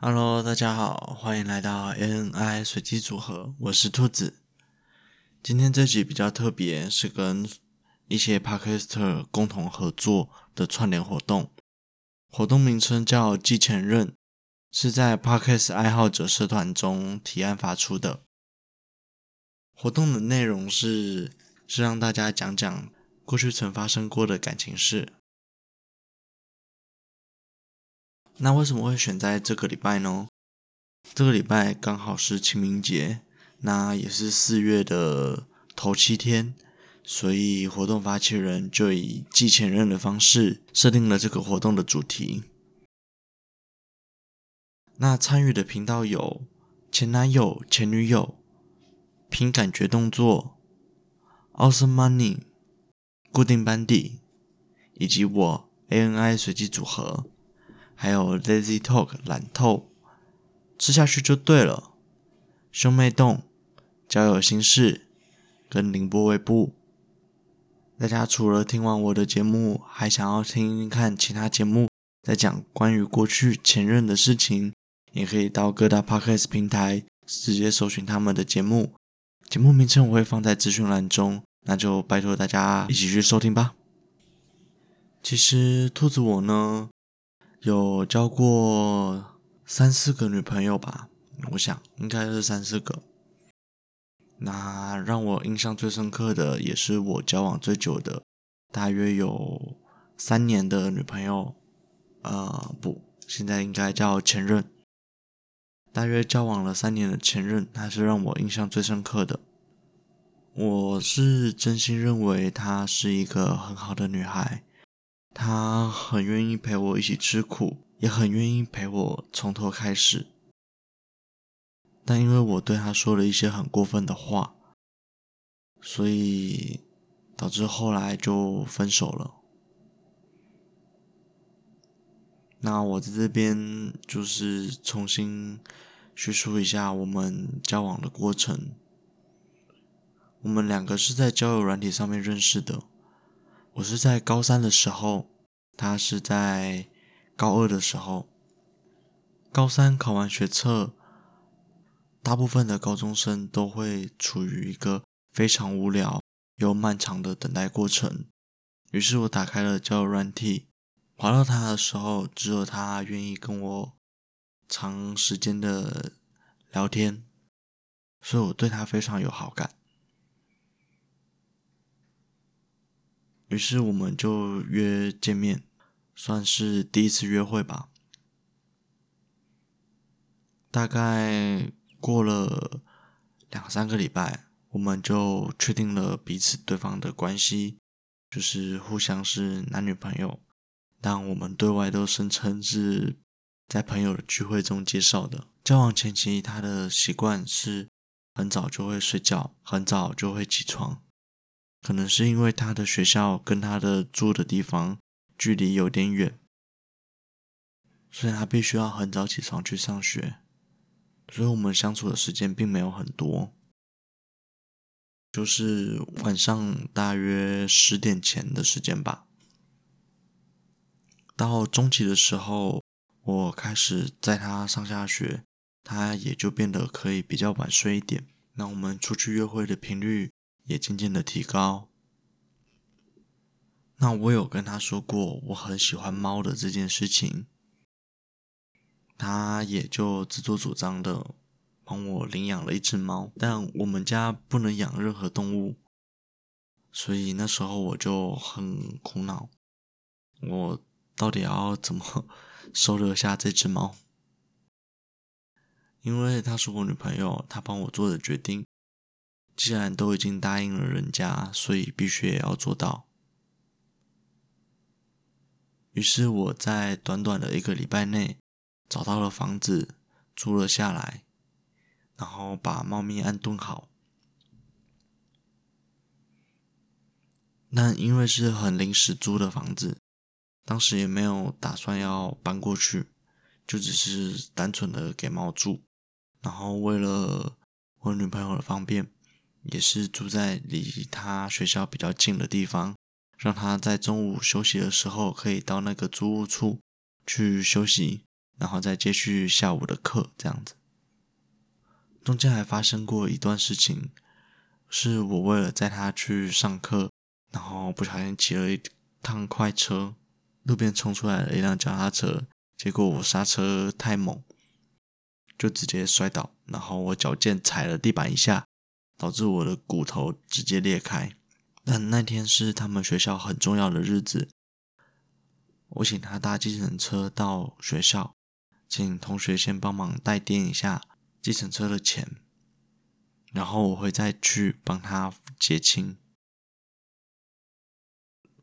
Hello，大家好，欢迎来到 ANI 随机组合，我是兔子。今天这集比较特别，是跟一些 Podcaster 共同合作的串联活动，活动名称叫“记前任”，是在 Podcast 爱好者社团中提案发出的。活动的内容是是让大家讲讲过去曾发生过的感情事。那为什么会选在这个礼拜呢？这个礼拜刚好是清明节，那也是四月的头七天，所以活动发起人就以祭前任的方式设定了这个活动的主题。那参与的频道有前男友、前女友、凭感觉动作、Awesome Money、固定班底，以及我 ANI 随机组合。还有 Lazy Talk 懒透，吃下去就对了。兄妹洞，交友心事，跟凌波微步。大家除了听完我的节目，还想要听听看其他节目，在讲关于过去前任的事情，也可以到各大 Podcast 平台直接搜寻他们的节目。节目名称我会放在资讯栏中，那就拜托大家一起去收听吧。其实兔子我呢。有交过三四个女朋友吧，我想应该是三四个。那让我印象最深刻的，也是我交往最久的，大约有三年的女朋友。呃，不，现在应该叫前任。大约交往了三年的前任，她是让我印象最深刻的。我是真心认为她是一个很好的女孩。他很愿意陪我一起吃苦，也很愿意陪我从头开始。但因为我对他说了一些很过分的话，所以导致后来就分手了。那我在这边就是重新叙述一下我们交往的过程。我们两个是在交友软体上面认识的。我是在高三的时候，他是在高二的时候。高三考完学测，大部分的高中生都会处于一个非常无聊又漫长的等待过程。于是我打开了交友软体，滑到他的时候，只有他愿意跟我长时间的聊天，所以我对他非常有好感。于是我们就约见面，算是第一次约会吧。大概过了两三个礼拜，我们就确定了彼此对方的关系，就是互相是男女朋友。但我们对外都声称是在朋友的聚会中介绍的。交往前期，他的习惯是很早就会睡觉，很早就会起床。可能是因为他的学校跟他的住的地方距离有点远，所以他必须要很早起床去上学，所以我们相处的时间并没有很多，就是晚上大约十点前的时间吧。到中期的时候，我开始载他上下学，他也就变得可以比较晚睡一点。那我们出去约会的频率也渐渐的提高。那我有跟他说过我很喜欢猫的这件事情，他也就自作主张的帮我领养了一只猫。但我们家不能养任何动物，所以那时候我就很苦恼，我到底要怎么 收留下这只猫？因为她是我女朋友，她帮我做的决定。既然都已经答应了人家，所以必须也要做到。于是我在短短的一个礼拜内找到了房子，租了下来，然后把猫咪安顿好。那因为是很临时租的房子，当时也没有打算要搬过去，就只是单纯的给猫住。然后为了我女朋友的方便。也是住在离他学校比较近的地方，让他在中午休息的时候可以到那个租屋处去休息，然后再接续下午的课这样子。中间还发生过一段事情，是我为了载他去上课，然后不小心骑了一趟快车，路边冲出来了一辆脚踏车，结果我刹车太猛，就直接摔倒，然后我脚尖踩了地板一下，导致我的骨头直接裂开。但那天是他们学校很重要的日子，我请他搭计程车到学校，请同学先帮忙代垫一下计程车的钱，然后我会再去帮他结清。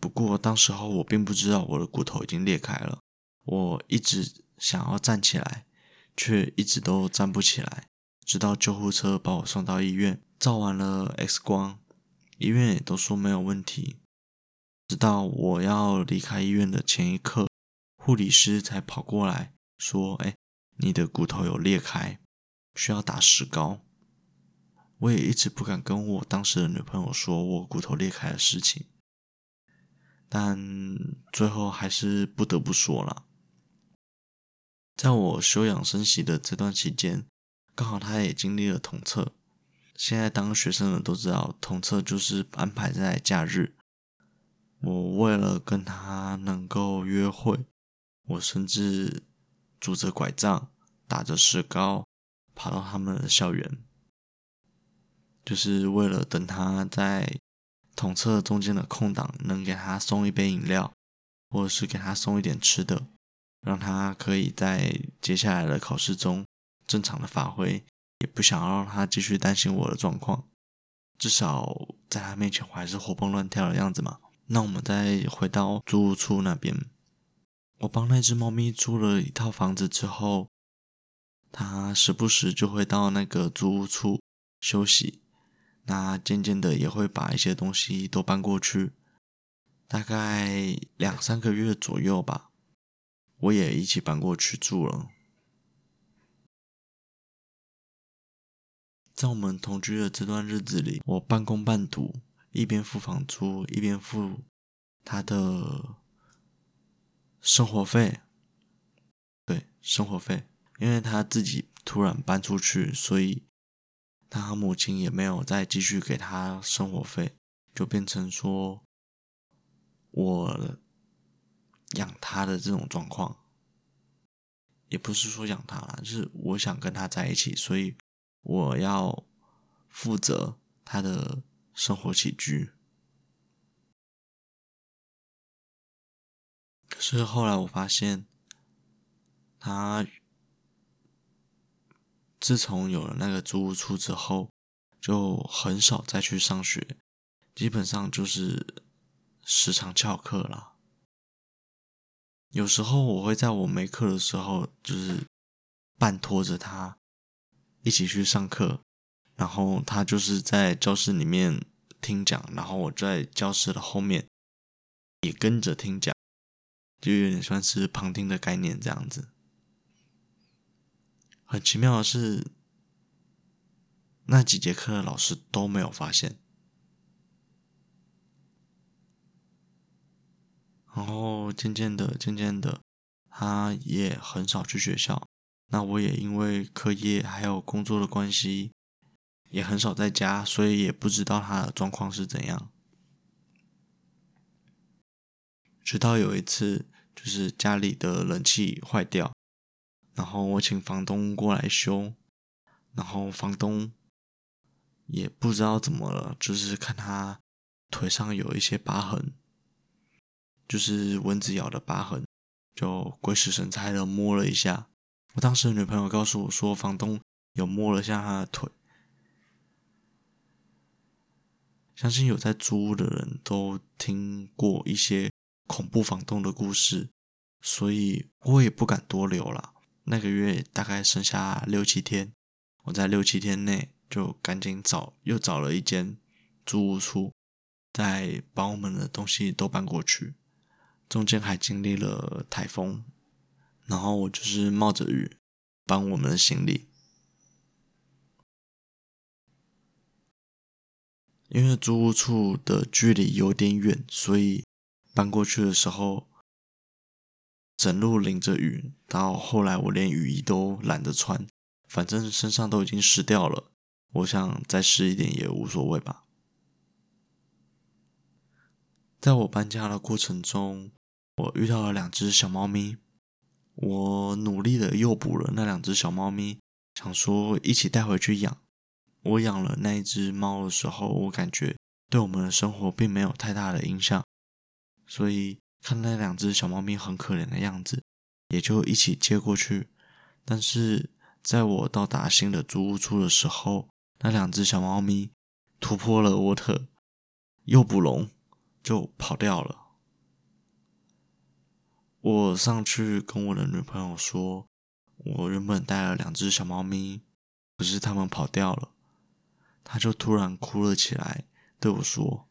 不过当时候我并不知道我的骨头已经裂开了，我一直想要站起来，却一直都站不起来，直到救护车把我送到医院，照完了 X 光。医院也都说没有问题，直到我要离开医院的前一刻，护理师才跑过来说：“哎，你的骨头有裂开，需要打石膏。”我也一直不敢跟我当时的女朋友说我骨头裂开的事情，但最后还是不得不说了。在我休养生息的这段期间，刚好她也经历了同测。现在当学生的都知道，统测就是安排在假日。我为了跟他能够约会，我甚至拄着拐杖，打着石膏，跑到他们的校园，就是为了等他在统测中间的空档，能给他送一杯饮料，或者是给他送一点吃的，让他可以在接下来的考试中正常的发挥。也不想让他继续担心我的状况，至少在他面前我还是活蹦乱跳的样子嘛。那我们再回到租屋处那边，我帮那只猫咪租了一套房子之后，它时不时就会到那个租屋处休息。那渐渐的也会把一些东西都搬过去，大概两三个月左右吧，我也一起搬过去住了。在我们同居的这段日子里，我半工半读，一边付房租，一边付他的生活费。对，生活费，因为他自己突然搬出去，所以他和母亲也没有再继续给他生活费，就变成说我养他的这种状况。也不是说养他啦，就是我想跟他在一起，所以。我要负责他的生活起居，可是后来我发现，他自从有了那个租屋处之后，就很少再去上学，基本上就是时常翘课了。有时候我会在我没课的时候，就是半拖着他。一起去上课，然后他就是在教室里面听讲，然后我在教室的后面也跟着听讲，就有点算是旁听的概念这样子。很奇妙的是，那几节课的老师都没有发现，然后渐渐的、渐渐的，他也很少去学校。那我也因为课业还有工作的关系，也很少在家，所以也不知道他的状况是怎样。直到有一次，就是家里的冷气坏掉，然后我请房东过来修，然后房东也不知道怎么了，就是看他腿上有一些疤痕，就是蚊子咬的疤痕，就鬼使神差的摸了一下。我当时的女朋友告诉我说，房东有摸了下她的腿。相信有在租屋的人都听过一些恐怖房东的故事，所以我也不敢多留了。那个月大概剩下六七天，我在六七天内就赶紧找，又找了一间租屋处，再把我们的东西都搬过去。中间还经历了台风。然后我就是冒着雨搬我们的行李，因为租屋处的距离有点远，所以搬过去的时候整路淋着雨，到后来我连雨衣都懒得穿，反正身上都已经湿掉了，我想再湿一点也无所谓吧。在我搬家的过程中，我遇到了两只小猫咪，我努力的诱捕了那两只小猫咪，想说一起带回去养。我养了那一只猫的时候，我感觉对我们的生活并没有太大的影响，所以。看那两只小猫咪很可怜的样子，也就一起接过去。但是在我到达新的租屋处的时候，那两只小猫咪突破了沃特诱捕笼，就跑掉了。我上去跟我的女朋友说，我原本带了两只小猫咪，可是它们跑掉了。她就突然哭了起来，对我说。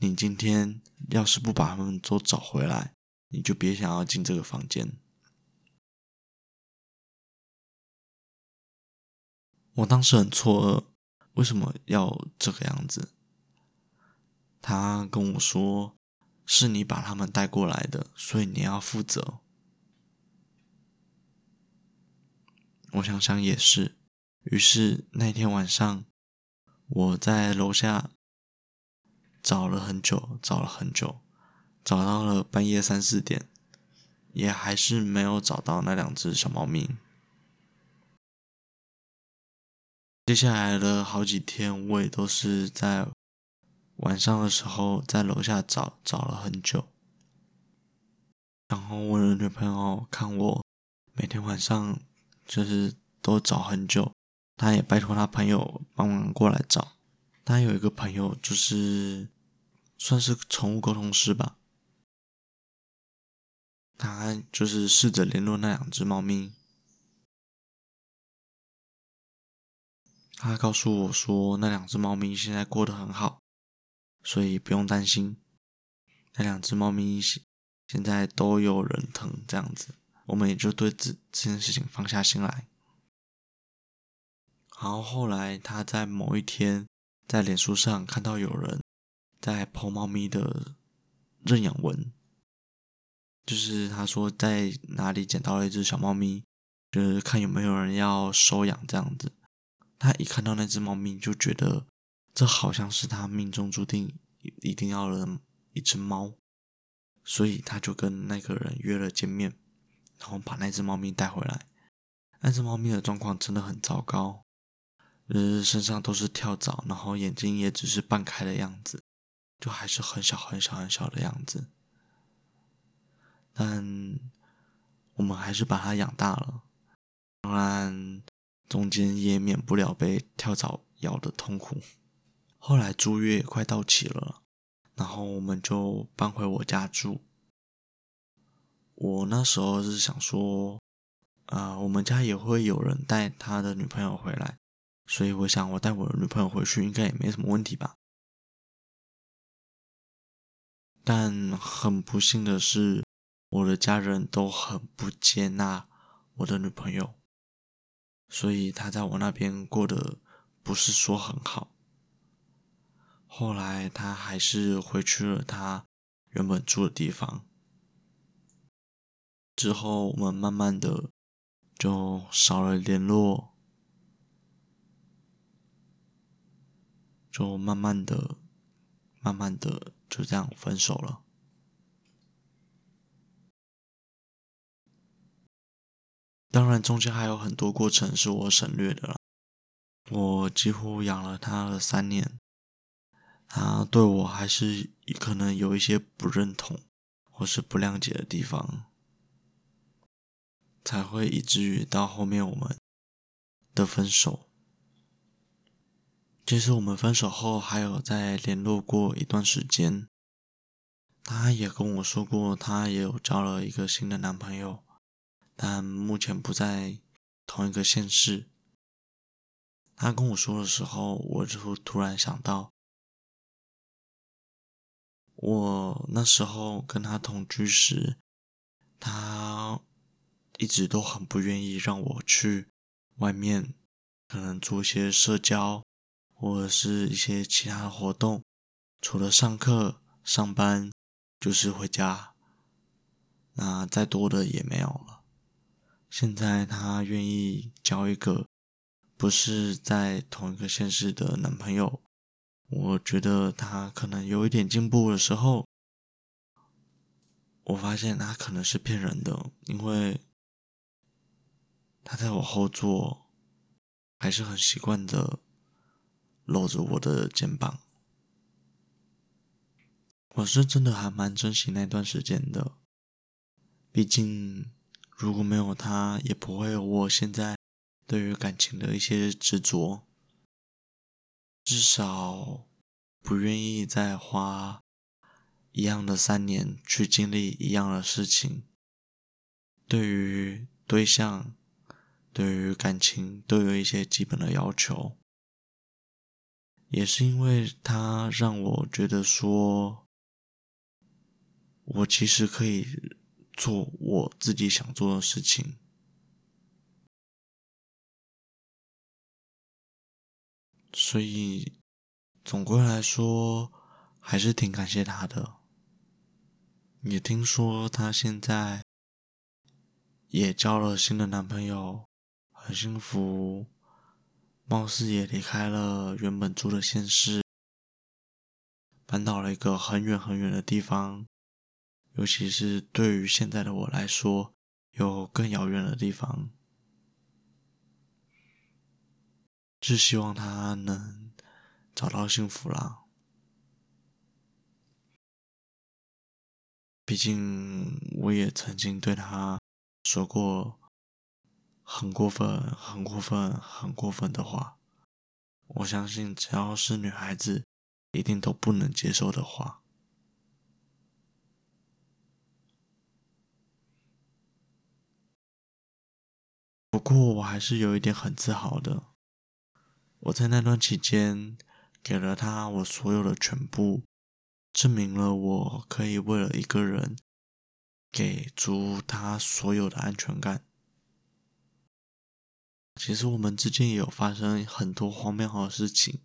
你今天要是不把它们都找回来，你就别想要进这个房间。我当时很错愕，为什么要这个样子？他跟我说，是你把他们带过来的，所以你要负责。我想想也是，于是那天晚上，我在楼下。找了很久，找了很久，找到了半夜三四点，也还是没有找到那两只小猫咪。接下来的好几天，我也都是在晚上的时候在楼下找，找了很久。然后我的女朋友看我每天晚上就是都找很久，她也拜托她朋友帮忙过来找。她有一个朋友就是。算是宠物沟通师吧，他就是试着联络那两只猫咪。他告诉我说，那两只猫咪现在过得很好，所以不用担心。那两只猫咪现在都有人疼，这样子，我们也就对这这件事情放下心来。然后后来他在某一天在脸书上看到有人。在 po 猫咪的认养文，就是他说在哪里捡到了一只小猫咪，就是看有没有人要收养这样子。他一看到那只猫咪，就觉得这好像是他命中注定一定要的一只猫，所以他就跟那个人约了见面，然后把那只猫咪带回来。那只猫咪的状况真的很糟糕，日日身上都是跳蚤，然后眼睛也只是半开的样子。就还是很小很小很小的样子，但我们还是把它养大了。当然，中间也免不了被跳蚤咬的痛苦。后来租约也快到期了，然后我们就搬回我家住。我那时候是想说，啊、呃，我们家也会有人带他的女朋友回来，所以我想我带我的女朋友回去应该也没什么问题吧。但很不幸的是，我的家人都很不接纳我的女朋友，所以她在我那边过得不是说很好。后来她还是回去了她原本住的地方。之后我们慢慢的就少了联络，就慢慢的。慢慢的就这样分手了。当然，中间还有很多过程是我省略的了。我几乎养了他了三年，他对我还是可能有一些不认同或是不谅解的地方，才会以至于到后面我们的分手。其实我们分手后还有再联络过一段时间，她也跟我说过，她也有交了一个新的男朋友，但目前不在同一个县市。她跟我说的时候，我就突然想到，我那时候跟她同居时，她一直都很不愿意让我去外面，可能做一些社交。或者是一些其他的活动，除了上课、上班，就是回家。那再多的也没有了。现在他愿意交一个不是在同一个县市的男朋友，我觉得他可能有一点进步的时候，我发现他可能是骗人的，因为他在我后座还是很习惯的搂着我的肩膀。我是真的还蛮珍惜那段时间的，毕竟如果没有他，也不会有我现在对于感情的一些执着。至少不愿意再花一样的三年去经历一样的事情。对于对象，对于感情，都有一些基本的要求。也是因为他让我觉得说。我其实可以做我自己想做的事情，所以总归来说，还是挺感谢他的。也听说他现在也交了新的男朋友，很幸福，貌似也离开了原本住的县市，搬到了一个很远很远的地方。尤其是对于现在的我来说，有更遥远的地方，只希望他能找到幸福啦。毕竟我也曾经对他说过很过分、很过分、很过分的话，我相信只要是女孩子，一定都不能接受的话。不过我还是有一点很自豪的，我在那段期间给了他我所有的全部，证明了我可以为了一个人给足他所有的安全感。其实我们之间也有发生很多荒谬的事情，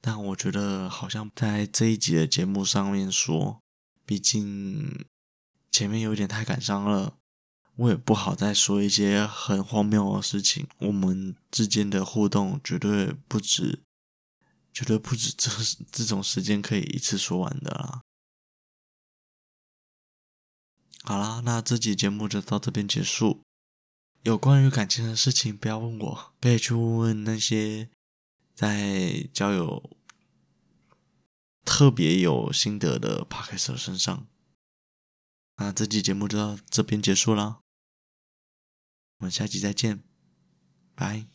但我觉得好像在这一集的节目上面说，毕竟前面有点太感伤了。我也不好再说一些很荒谬的事情。我们之间的互动绝对不止，绝对不止这 这种时间可以一次说完的啦。好啦，那这期节目就到这边结束。有关于感情的事情，不要问我，可以去问问那些在交友特别有心得的 Podcast 身上。那这期节目就到这边结束啦。我们下期再见，拜。